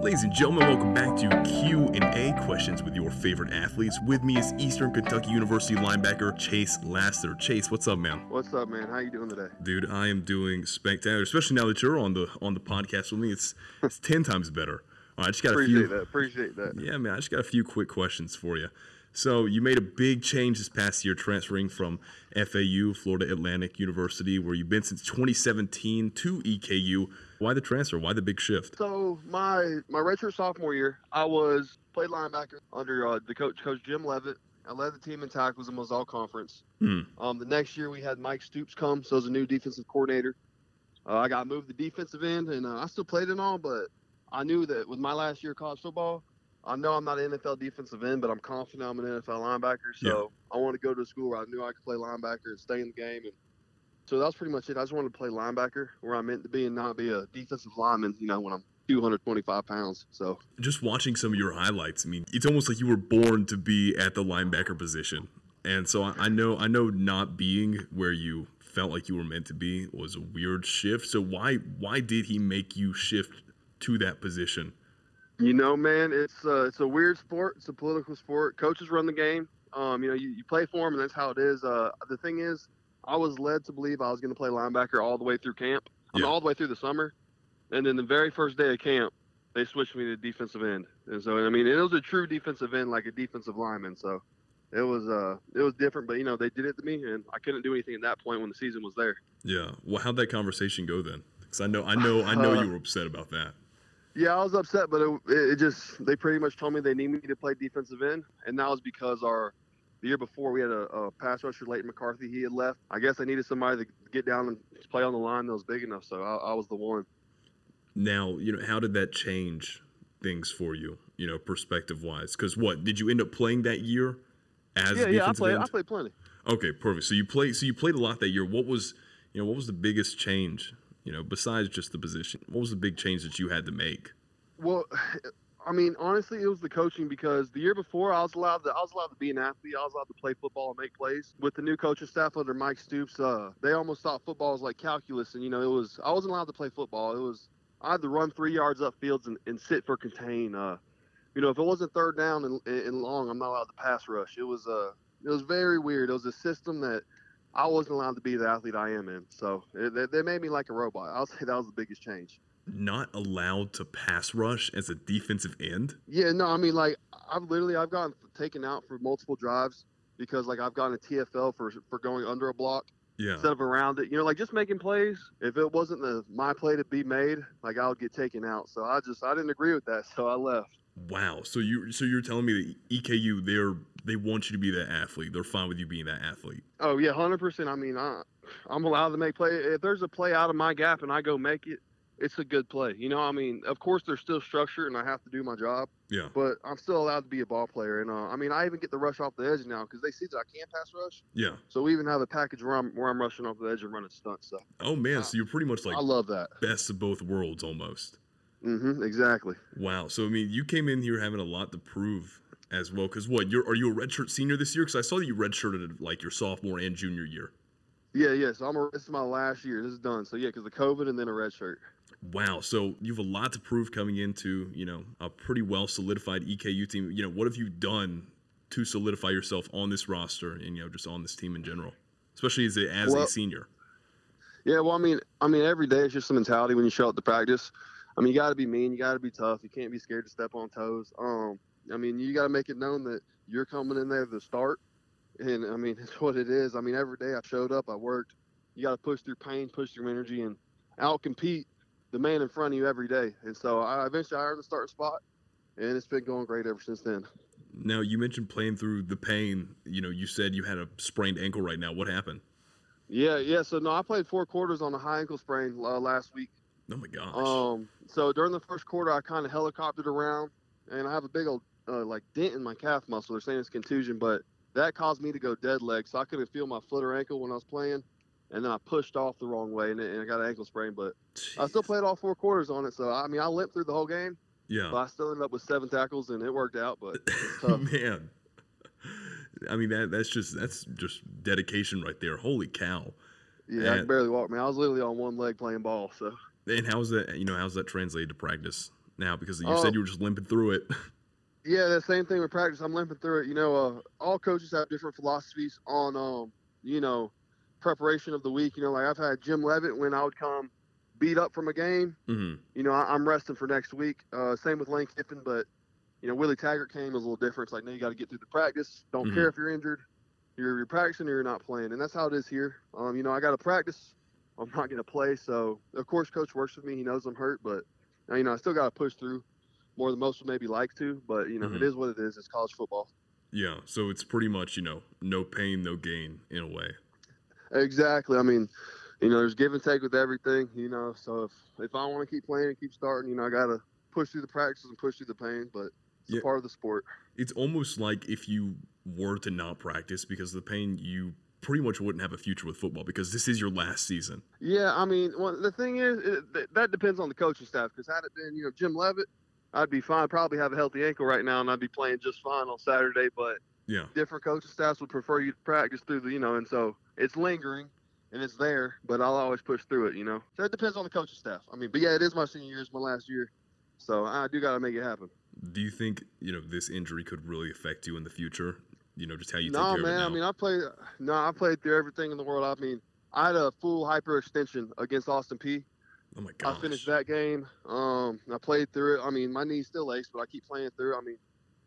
Ladies and gentlemen, welcome back to Q&A questions with your favorite athletes. With me is Eastern Kentucky University linebacker Chase Lasater. Chase, what's up, man? What's up, man? How you doing today? Dude, I am doing spectacular, especially now that you're on the on the podcast with me. It's it's 10 times better. All right, I just got Appreciate a few that. Appreciate that. Yeah, man, I just got a few quick questions for you. So, you made a big change this past year transferring from FAU, Florida Atlantic University, where you've been since 2017 to EKU. Why the transfer? Why the big shift? So my my redshirt sophomore year, I was played linebacker under uh, the coach Coach Jim Leavitt. I led the team in tackles and was all conference. Hmm. Um, the next year we had Mike Stoops come, so as a new defensive coordinator. Uh, I got moved to defensive end, and uh, I still played and all, but I knew that with my last year of college football, I know I'm not an NFL defensive end, but I'm confident I'm an NFL linebacker. So I wanted to go to a school where I knew I could play linebacker and stay in the game. And so that was pretty much it. I just wanted to play linebacker where I'm meant to be and not be a defensive lineman, you know, when I'm 225 pounds. So Just watching some of your highlights, I mean, it's almost like you were born to be at the linebacker position. And so I, I know I know not being where you felt like you were meant to be was a weird shift. So why why did he make you shift to that position? You know, man, it's uh, it's a weird sport. It's a political sport. Coaches run the game. Um, you know, you, you play for them, and that's how it is. Uh, the thing is, I was led to believe I was going to play linebacker all the way through camp. I mean, Yeah. all the way through the summer, and then the very first day of camp, they switched me to defensive end. And so, I mean, it was a true defensive end, like a defensive lineman. So, it was uh, it was different. But you know, they did it to me, and I couldn't do anything at that point when the season was there. Yeah. Well, how'd that conversation go then? Because I know I know I know Uh, you were upset about that. Yeah, I was upset, but it, it just they pretty much told me they need me to play defensive end, and that was because our the year before we had a, a pass rusher, Leighton McCarthy. He had left. I guess they needed somebody to get down and play on the line that was big enough, so I, I was the one. Now, you know, how did that change things for you, you know, perspective wise? Because what did you end up playing that year as yeah, yeah, I played. end? I played plenty. Okay, perfect. So you played. So you played a lot that year. What was, you know, what was the biggest change? You know, besides just the position, what was the big change that you had to make? Well, I mean, honestly, it was the coaching because the year before I was allowed to I was allowed to be an athlete. I was allowed to play football and make plays. With the new coaching staff under Mike Stoops, uh, they almost thought football was like calculus, and you know, it was I wasn't allowed to play football. It was I had to run three yards up fields and, and sit for contain. Uh, you know, if it wasn't third down and, and long, I'm not allowed to pass rush. It was uh, it was very weird. It was a system that I wasn't allowed to be the athlete I am in. So it, they, they made me like a robot. I'll say that was the biggest change. Not allowed to pass rush as a defensive end. Yeah, no, I mean like I've literally I've gotten taken out for multiple drives because like I've gotten a TFL for for going under a block Yeah. instead of around it. You know, like just making plays. If it wasn't the my play to be made, like I would get taken out. So I just I didn't agree with that, so I left. Wow. So you so you're telling me that EKU they're they want you to be that athlete. They're fine with you being that athlete. Oh yeah, hundred percent. I mean, I, I'm allowed to make play. If there's a play out of my gap and I go make it, it's a good play. You know, I mean, of course there's still structure and I have to do my job, Yeah. but I'm still allowed to be a ball player. And uh, I mean, I even get the rush off the edge now because they see that I can pass rush. Yeah. So we even have a package where I'm where I'm rushing off the edge and running stunts. So Oh man. So you're pretty much like I love that. best of both worlds almost. Mm hmm exactly. Wow. So I mean, you came in here having a lot to prove as well. Because what? You're are you a redshirt senior this year? Because I saw that you redshirted like your sophomore and junior year. Yeah, yeah. So I'm a, this is my last year. This is done. So yeah, because the COVID and then a red shirt. Wow. So you have a lot to prove coming into you know a pretty well solidified EKU team. You know what have you done to solidify yourself on this roster and you know just on this team in general, especially as a, as a senior. Yeah, well, I mean, I mean, every day it's just a mentality when you show up to practice. I mean, you got to be mean, you got to be tough. You can't be scared to step on toes. Um, I mean, you got to make it known that you're coming in there to start, and I mean, it's what it is. I mean, every day I showed up, I worked. You got to push through pain, push through energy, and out compete the man in front of you every day. And so I eventually I earned the starting spot, and it's been going great ever since then. Now you mentioned playing through the pain. You know, you said you had a sprained ankle right now. What happened? Yeah, yeah. So no, I played four quarters on a high ankle sprain uh, last week. Oh my gosh. Um, so during the first quarter, I kind of helicoptered around, and I have a big old uh, like dent in my calf muscle. They're saying it's contusion, but that caused me to go dead leg, so I couldn't feel my foot or ankle when I was playing. And then I pushed off the wrong way, and, and I got an ankle sprain. But I still played all four quarters on it, so I mean, I limped through the whole game, Yeah. but I still ended up with seven tackles, and it worked out. But tough. Man. I mean that that's just that's just dedication right there. Holy cow. yeah, I And- could barely walk. Man, I was literally on one leg playing ball. So And how's that you know, how's that translated to practice now because you Oh. said you were just limping through it. Yeah, the same thing with practice. I'm limping through it. You know, uh, all coaches have different philosophies on, um, you know, preparation of the week. You know, like I've had Jim Leavitt when I would come beat up from a game. hmm You know, I, I'm resting for next week. Uh, same with Lane Kiffin, but you know, Willie Taggart came was a little different. It's like, no, you got to get through the practice. Don't Mhm. care if you're injured. You're, you're practicing or you're not playing, and that's how it is here. Um, you know, I got to practice. I'm not going to play. So, of course, coach works with me. He knows I'm hurt, but uh, you know, I still got to push through more than most would maybe like to. But you know, Mhm. it is what it is. It's college football. Yeah, so it's pretty much you know no pain, no gain in a way. Exactly. I mean, you know, there's give and take with everything. You know, so if if I want to keep playing and keep starting, you know, I got to push through the practices and push through the pain. But it's Yeah. a part of the sport. It's almost like if you were to not practice because of the pain, you pretty much wouldn't have a future with football because this is your last season. Yeah, I mean, well, the thing is, it, th- that depends on the coaching staff. Because had it been, you know, Jim Leavitt, I'd be fine. Probably have a healthy ankle right now, and I'd be playing just fine on Saturday. But Yeah. different coaching staffs would prefer you to practice through the, you know, and so it's lingering and it's there. But I'll always push through it, you know. So it depends on the coaching staff. I mean, but yeah, it is my senior year, it's my last year, so I do got to make it happen. Do you think you know this injury could really affect you in the future? You know, just how you No, take care man. of it I mean, I played. No, I played through everything in the world. I mean, I had a full hyperextension against Austin Peay. oh my gosh. I finished that game. Um, I played through it. I mean, my knee still aches, but I keep playing through. I mean,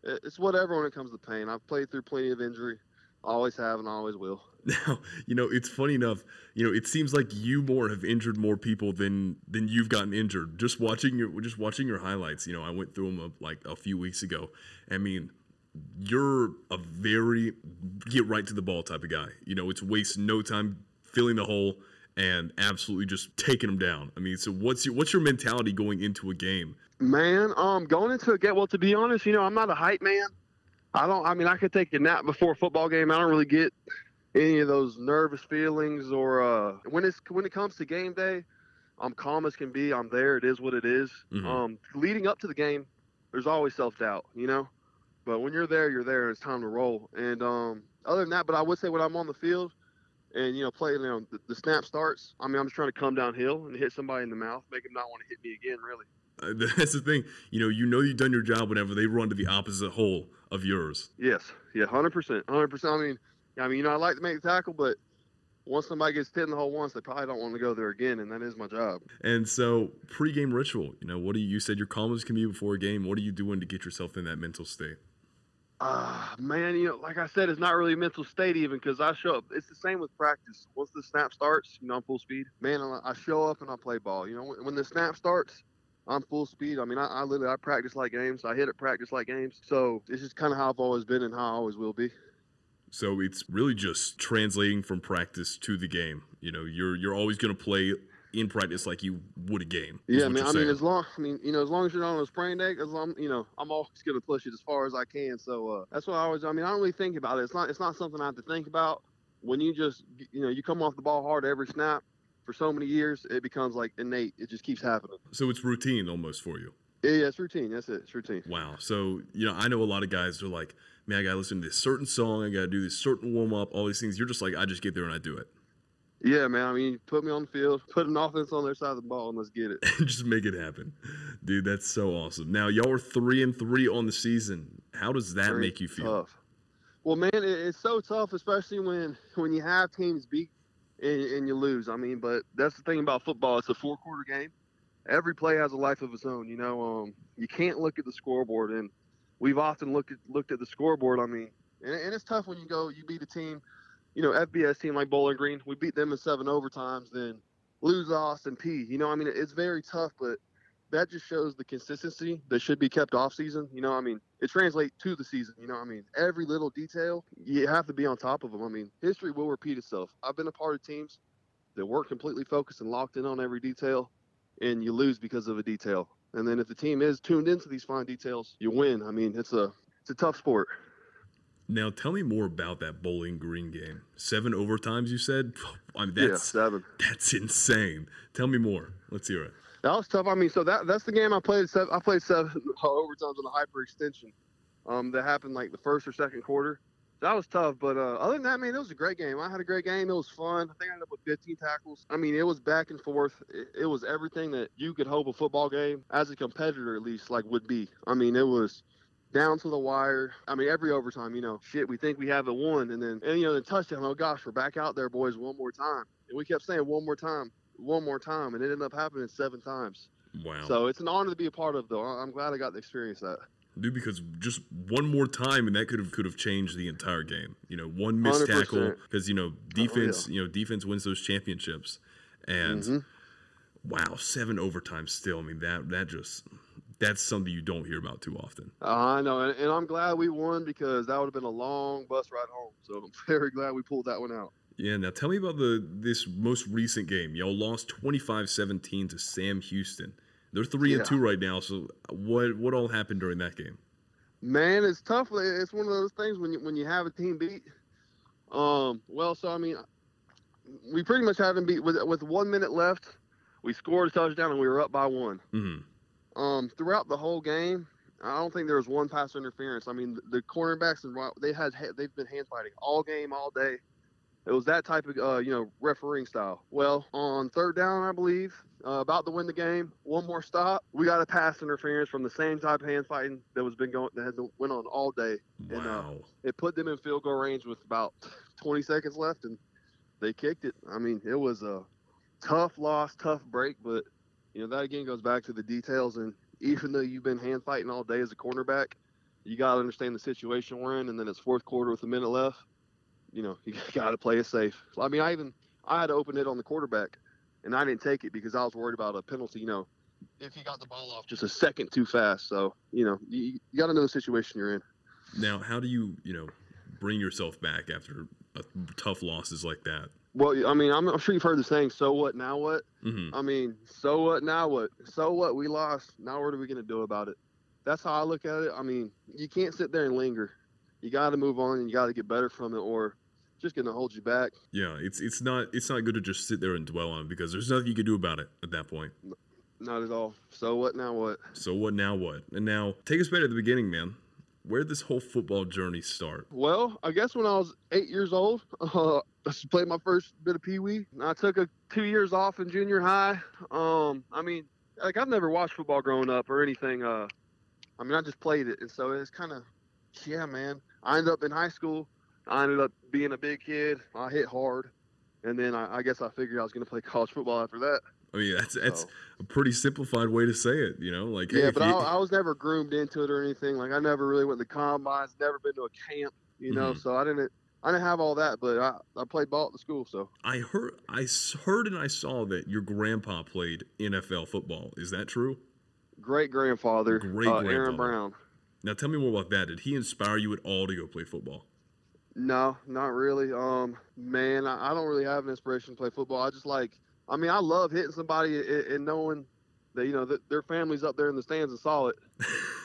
it's whatever when it comes to pain. I've played through plenty of injury. Always have and always will. Now, you know, it's funny enough. You know, it seems like you more have injured more people than than you've gotten injured. Just watching your just watching your highlights. You know, I went through them like a few weeks ago. I mean, you're a very get right to the ball type of guy. You know, it's waste no time filling the hole and absolutely just taking them down. I mean, so what's your what's your mentality going into a game? Man, um, going into a game. Well, to be honest, you know, I'm not a hype man. I don't. I mean, I could take a nap before a football game. I don't really get any of those nervous feelings or uh, when it's when it comes to game day. I'm calm as can be. I'm there. It is what it is. Mhm. Um, leading up to the game, there's always self doubt, you know. But when you're there, you're there. and It's time to roll. And um, other than that, but I would say when I'm on the field and you know playing, you know, the, the snap starts. I mean, I'm just trying to come downhill and hit somebody in the mouth, make them not want to hit me again. Really. Uh, that's the thing. You know, you know you've done your job whenever they run to the opposite hole of yours. Yes. Yeah. Hundred percent. Hundred percent. I mean, I mean, you know, I like to make the tackle, but once somebody gets hit in the hole once, they probably don't want to go there again, and that is my job. And so, pre-game ritual. You know, what do you, you said your calm as can be before a game? What are you doing to get yourself in that mental state? Ah, man, you know, like I said, it's not really a mental state even because I show up. It's the same with practice. Once the snap starts, you know, I'm full speed. Man, I show up and I play ball. You know, when the snap starts, I'm full speed. I mean, I, I literally I practice like games. I hit it practice like games. So it's just kind of how I've always been and how I always will be. So it's really just translating from practice to the game. You know, you're you're always going to play in practice like you would a game. Yeah, man. I mean, as long, I mean, you know, as long as you're not on a sprained egg, as long, you know, I'm always gonna push it as far as I can. So uh, that's what I always. I mean, I don't really think about it. It's not. It's not something I have to think about. When you just, you know, you come off the ball hard every snap for so many years, it becomes like innate. It just keeps happening. so it's routine almost for you. Yeah, yeah, it's routine. That's it. It's routine. Wow. So you know, I know a lot of guys are like, man, I got to listen to this certain song. I got to do this certain warm up. All these things. You're just like, I just get there and I do it. Yeah, man. I mean, put me on the field, put an offense on their side of the ball, and let's get it. just make it happen, dude. That's so awesome. Now y'all are three and three on the season. How does that Very make you feel? Tough. Well, man, it, it's so tough, especially when when you have teams beat and, and you lose. I mean, but that's the thing about football. It's a four quarter game. Every play has a life of its own. You know, um, you can't look at the scoreboard, and we've often looked at looked at the scoreboard. I mean, and, and it's tough when you go you beat a team, you know, FBS team like Bowling Green. We beat them in seven overtimes, then lose Austin Peay. You know, I mean, it's very tough, but that just shows the consistency that should be kept off season. You know, I mean, it translates to the season. You know, I mean, every little detail, you have to be on top of them. I mean, history will repeat itself. I've been a part of teams that weren't completely focused and locked in on every detail, and you lose because of a detail. And then if the team is tuned into these fine details, you win. I mean, it's a it's a tough sport. Now tell me more about that Bowling Green game. Seven overtimes, you said. I mean, yeah, seven. that's insane. Tell me more. Let's hear it. That was tough. I mean, so that that's the game I played. Seven, I played seven overtimes on a hyperextension. Um, that happened like the first or second quarter. that was tough. But uh, other than that, man, it was a great game. I had a great game. It was fun. I think I ended up with 15 tackles. I mean, it was back and forth. It, it was everything that you could hope a football game, as a competitor at least, like would be. I mean, it was down to the wire. I mean, every overtime, you know, shit, we think we have it won, and then and you know the touchdown. Oh gosh, we're back out there, boys, one more time. And we kept saying one more time, one more time, and it ended up happening seven times. Wow. So it's an honor to be a part of, though. I'm glad I got to experience that. Dude, because just one more time and that could have could have changed the entire game. You know, one missed tackle 100%. because you know defense. You know, defense wins those championships, and Mhm. wow, seven overtime still. I mean that that just that's something you don't hear about too often. I know, and, and I'm glad we won because that would have been a long bus ride home. So I'm very glad we pulled that one out. Yeah. Now tell me about the this most recent game. Y'all lost 25-17 to Sam Houston. They're three Yeah. and two right now. So what what all happened during that game? Man, it's tough. It's one of those things when you when you have a team beat. Um, well, so I mean, we pretty much had them beat with with one minute left. We scored a touchdown and we were up by one. hmm Um, throughout the whole game, I don't think there was one pass interference. I mean, the, the cornerbacks and they had they've been hand fighting all game, all day. It was that type of uh, you know refereeing style. Well, on third down, I believe, uh, about to win the game, one more stop, we got a pass interference from the same type of hand fighting that was been going that has been went on all day. And, uh, Wow. It put them in field goal range with about 20 seconds left, and they kicked it. I mean, it was a tough loss, tough break, but you know that again goes back to the details. And even though you've been hand fighting all day as a cornerback, you got to understand the situation we're in. And then it's fourth quarter with a minute left. You know, you got to play it safe. I mean, I even I had to open it on the quarterback, and I didn't take it because I was worried about a penalty. You know, if he got the ball off just a second too fast. So you know, you, you got to know the situation you're in. Now, how do you you know bring yourself back after a tough losses like that? Well, I mean, I'm, I'm sure you've heard the saying, "So what? Now what?" hmm I mean, so what? Now what? So what? We lost. Now what are we gonna do about it? That's how I look at it. I mean, you can't sit there and linger. You got to move on, and you got to get better from it, or just gonna hold you back. Yeah, it's it's not it's not good to just sit there and dwell on it because there's nothing you can do about it at that point. Not at all. So what? Now what? So what now? What? And now take us back to the beginning, man. Where did this whole football journey start? Well, I guess when I was eight years old, uh, I played my first bit of pee wee. I took a two years off in junior high. Um, I mean, like I've never watched football growing up or anything. Uh, I mean, I just played it, and so it's kind of, yeah, man. I ended up in high school. I ended up being a big kid. I hit hard, and then I, I guess I figured I was going to play college football after that. I mean, that's that's So- a pretty simplified way to say it. You know, like yeah, if but you- I, I was never groomed into it or anything. Like I never really went to combines, never been to a camp, you know. Mhm. So I didn't, I didn't have all that. But I, I played ball at the school, so I heard I heard and I saw that your grandpa played NFL football. Is that true? great grandfather, uh, Great-grandfather. Aaron Brown. Now tell me more about that. Did he inspire you at all to go play football? No, not really. Um, man, I, I don't really have an inspiration to play football. I just like, I mean, I love hitting somebody and, and knowing that you know that their family's up there in the stands and saw it.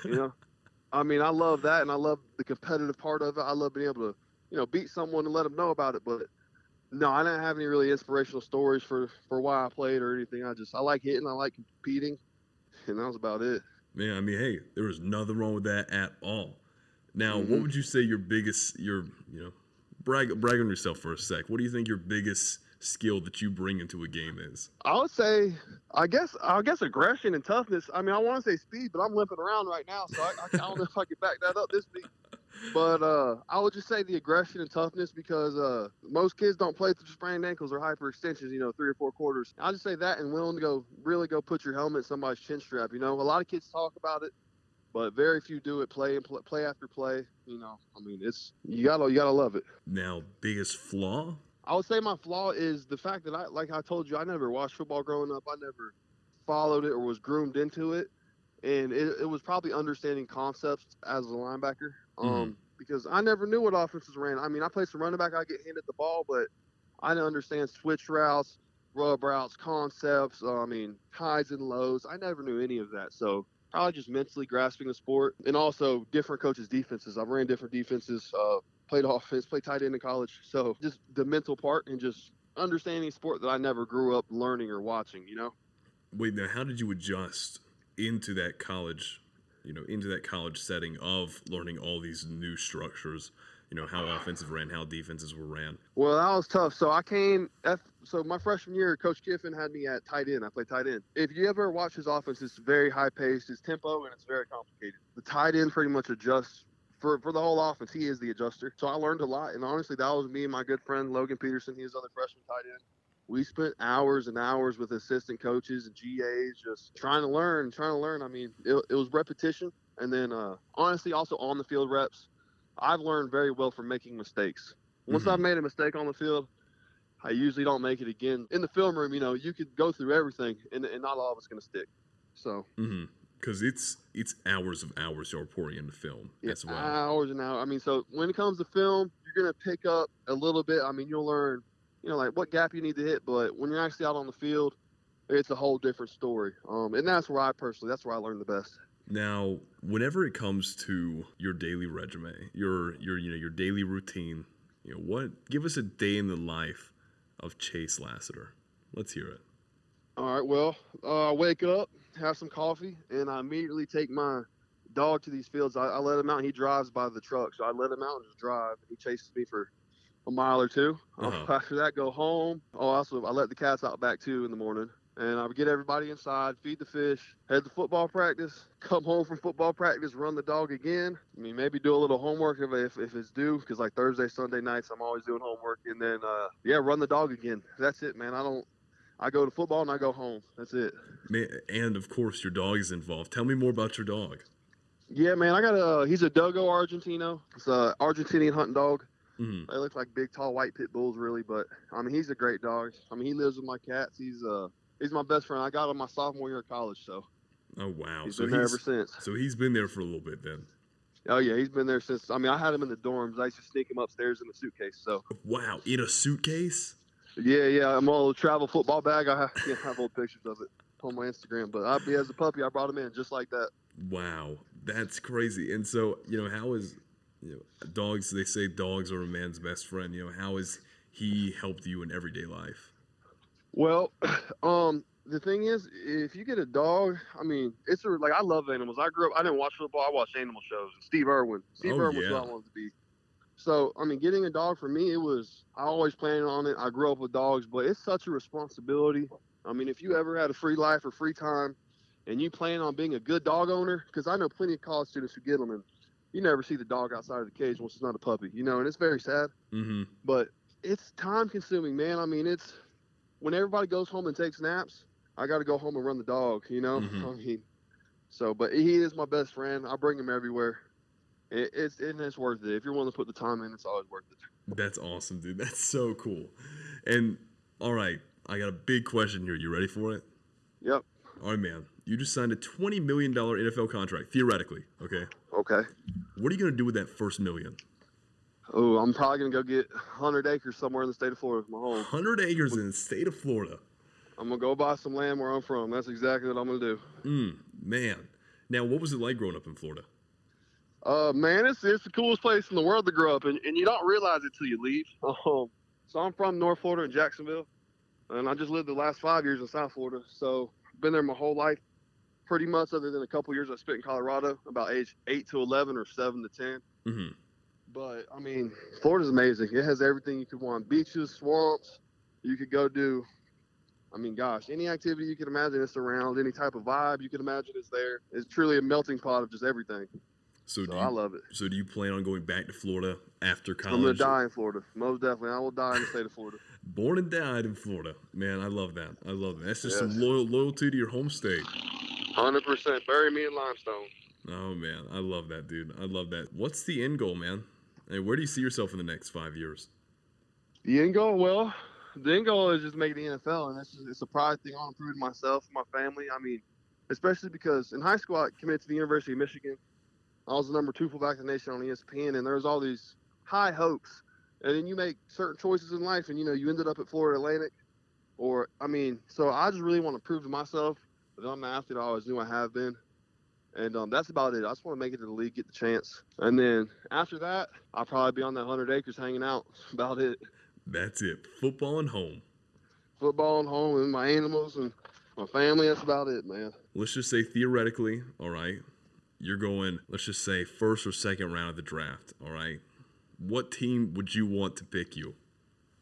You know, I mean, I love that, and I love the competitive part of it. I love being able to, you know, beat someone and let them know about it. But no, I don't have any really inspirational stories for for why I played or anything. I just I like hitting, I like competing, and that was about it. Man, I mean, hey, there was nothing wrong with that at all. Now, what Mhm. would you say your biggest, your, you know, brag, brag on yourself for a sec. What do you think your biggest skill that you bring into a game is? I would say, I guess, I guess aggression and toughness. I mean, I want to say speed, but I'm limping around right now, so I, I don't know if I can back that up this week. But uh, I would just say the aggression and toughness because uh, most kids don't play through sprained ankles or hyperextensions, you know, three or four quarters. I'll just say that and willing to go really go put your helmet in somebody's chin strap. You know, a lot of kids talk about it, but very few do it. Play and play, play after play. You know, I mean, it's you gotta you gotta love it. Now, biggest flaw? I would say my flaw is the fact that I, like I told you, I never watched football growing up. I never followed it or was groomed into it, and it, it was probably understanding concepts as a linebacker. Um, because I never knew what offenses ran. I mean, I played some running back. I get handed the ball, but I didn't understand switch routes, rub routes, concepts. Uh, I mean, highs and lows. I never knew any of that. So probably just mentally grasping the sport, and also different coaches' defenses. I've ran different defenses. Uh, played offense, played tight end in college. So just the mental part and just understanding sport that I never grew up learning or watching, you know? Wait, now, how did you adjust into that college, you know, into that college setting of learning all these new structures? You know how offenses ran, how defenses were ran. Well, that was tough. So I came. So my freshman year, Coach Kiffin had me at tight end. I played tight end. If you ever watch his offense, it's very high paced, it's tempo, and it's very complicated. The tight end pretty much adjusts for for the whole offense. He is the adjuster. So I learned a lot, and honestly, that was me and my good friend Logan Peterson. He was other freshman tight end. We spent hours and hours with assistant coaches and GAs just trying to learn, trying to learn. I mean, it, it was repetition, and then uh, honestly, also on the field reps. I've learned very well from making mistakes. Once Mhm. I've made a mistake on the field, I usually don't make it again. In the film room, you know, you could go through everything, and, and not all of it's going to stick. So Because it's it's hours of hours you're pouring into film yeah, as well. hours and hours. I mean, so when it comes to film, you're going to pick up a little bit. I mean, you'll learn, you know, like what gap you need to hit. But when you're actually out on the field, it's a whole different story. Um, and that's where I personally, that's where I learned the best. Now, whenever it comes to your daily regimen, your your you know your daily routine, you know what? Give us a day in the life of Chase Lasater. Let's hear it. All right. Well, uh, I wake up, have some coffee, and I immediately take my dog to these fields. I, I let him out, and he drives by the truck. So I let him out and just drive. He chases me for a mile or 2 Uh-huh. After that, go home. Oh, also, I let the cats out back too in the morning. And I would get everybody inside, feed the fish, head to football practice, come home from football practice, run the dog again. I mean, maybe do a little homework if, if, if it's due, because like Thursday, Sunday nights, I'm always doing homework. And then, uh, yeah, run the dog again. That's it, man. I don't, I go to football and I go home. That's it. Man, and of course, your dog is involved. Tell me more about your dog. Yeah, man, I got a. He's a Dogo Argentino. It's a Argentinian hunting dog. hmm They look like big, tall, white pit bulls, really. But I mean, he's a great dog. I mean, he lives with my cats. He's uh, he's my best friend. I got him my sophomore year of college, so Oh wow! he's so been there ever since. so he's been there for a little bit then. Oh yeah, he's been there since. I mean, I had him in the dorms. I used to sneak him upstairs in the suitcase. So Wow! In a suitcase? yeah, yeah, I'm all a travel football bag. I have, yeah, have old pictures of it on my Instagram. But I, as a puppy, I brought him in just like that. Wow, that's crazy. And so, you know, how is, you know, dogs? They say dogs are a man's best friend. You know, how has he helped you in everyday life? Well, um, the thing is, if you get a dog, I mean, it's a, like I love animals. I grew up. I didn't watch football. I watched animal shows. Steve Irwin. Steve Oh, Irwin was what I wanted to be. So, I mean, getting a dog for me, it was. I always planned on it. I grew up with dogs, but it's such a responsibility. I mean, if you ever had a free life or free time, and you plan on being a good dog owner, because I know plenty of college students who get them, and you never see the dog outside of the cage once it's not a puppy, you know, and it's very sad Mm-hmm. but it's time consuming, man. I mean, it's when everybody goes home and takes naps, I got to go home and run the dog, you know? Mhm. I mean, so, but he is my best friend. I bring him everywhere. It, it's and it's worth it. If you're willing to put the time in, it's always worth it. That's awesome, dude. That's so cool. And all right, I got a big question here. You ready for it? Yep. All right, man. You just signed a twenty million dollar NFL contract, theoretically. Okay. Okay. What are you gonna do with that first million? Oh, I'm probably gonna go get 100 acres somewhere in the state of Florida, my home. Hundred acres in the state of Florida. I'm gonna go buy some land where I'm from. That's exactly what I'm gonna do. Mm, man. Now, what was it like growing up in Florida? Uh, man, it's it's the coolest place in the world to grow up, and, and you don't realize it till you leave. Um, so I'm from North Florida in Jacksonville, and I just lived the last five years in South Florida. So been there my whole life, pretty much, other than a couple years I spent in Colorado, about age eight to eleven or seven to ten. Mm-hmm. But I mean, Florida's amazing. It has everything you could want: beaches, swamps. You could go do. I mean, gosh, any activity you can imagine, is around. Any type of vibe you can imagine is there. It's truly a melting pot of just everything. So, So do I you, love it. so do you plan on going back to Florida after college? I'm gonna die in Florida. Most definitely, I will die in the state of Florida. Born and died in Florida. Man, I love that. I love that. That's just Yes. some loyal loyalty to your home state. Hundred percent. Bury me in limestone. Oh man, I love that, dude. I love that. What's the end goal, man? Hey, where do you see yourself in the next five years? The end goal, well, the end goal is just make the NFL, and it's just, it's a pride thing. I want to prove myself, my family. I mean, especially because in high school I committed to the University of Michigan. I was the number two fullback in the nation on ESPN, and there was all these high hopes. And then you make certain choices in life, and you know you ended up at Florida Atlantic, or I mean, so I just really want to prove to myself that I'm an athlete I always knew I have been. And um, that's about it. I just want to make it to the league, get the chance, and then after that, I'll probably be on that hundred acres hanging out. About it. That's it. Football and home. football and home and my animals and my family. That's about it, man. Let's just say theoretically, all right, you're going, let's just say first or second round of the draft, all right? what team would you want to pick you?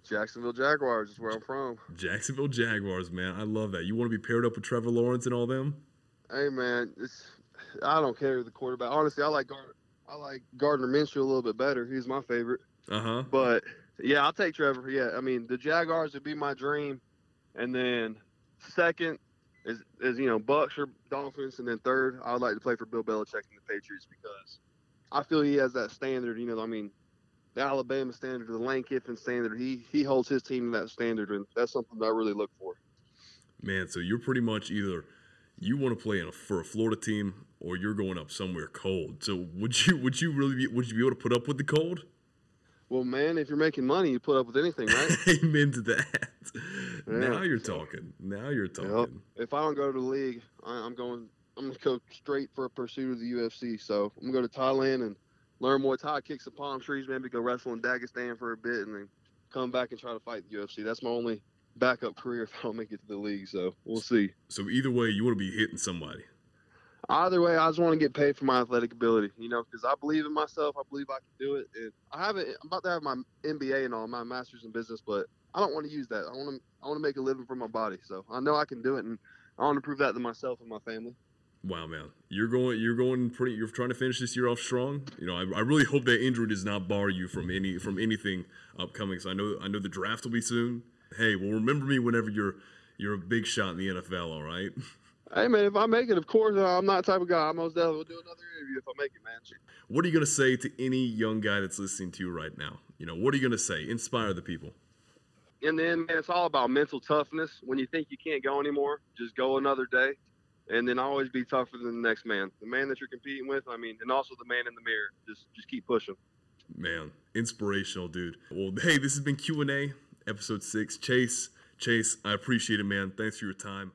Jacksonville Jaguars is where I'm from. Jacksonville Jaguars, man. I love that. You want to be paired up with Trevor Lawrence and all them? Hey man, it's I don't care the quarterback. Honestly, I like Gardner. I like Gardner Minshew a little bit better. He's my favorite. Uh huh. But yeah, I'll take Trevor. Yeah, I mean the Jaguars would be my dream, and then second is is you know Bucks or Dolphins, and then third I would like to play for Bill Belichick and the Patriots because I feel he has that standard. You know, I mean the Alabama standard, the Lane Kiffin standard. He he holds his team to that standard, and that's something that I really look for. Man, so you're pretty much either you want to play in a, for a Florida team or you're going up somewhere cold. So would you would you really be would you be able to put up with the cold? Well, man, if you're making money, you put up with anything, right? Amen to that. Yeah. Now you're talking. Now you're talking. Yep. If I don't go to the league, I, am going. I'm gonna go straight for a pursuit of the UFC. So I'm gonna go to Thailand and learn Muay Thai, kick some palm trees, maybe go wrestle in Dagestan for a bit, and then come back and try to fight the UFC. That's my only backup career if I don't make it to the league. So we'll see. So either way, you want to be hitting somebody. Either way, I just want to get paid for my athletic ability, you know, because I believe in myself. I believe I can do it. And I have it. I'm about to have my MBA and all, my master's in business, but I don't want to use that. I want to. I want to make a living for my body. So I know I can do it, and I want to prove that to myself and my family. Wow, man, you're going. You're going pretty. You're trying to finish this year off strong. You know, I, I really hope that injury does not bar you from any from anything upcoming. So I know. I know the draft will be soon. Hey, well, remember me whenever you're you're a big shot in the NFL. All right. Hey man, if I make it, of course uh, I'm not the type of guy. I most definitely will do another interview if I make it, man. What are you gonna say to any young guy that's listening to you right now? You know, what are you gonna say? Inspire the people. And then, man, it's all about mental toughness. When you think you can't go anymore, just go another day, and then always be tougher than the next man, the man that you're competing with. I mean, and also the man in the mirror. Just, just keep pushing. Man, inspirational, dude. Well, hey, this has been Q and A, episode six. Chase, Chase, I appreciate it, man. Thanks for your time.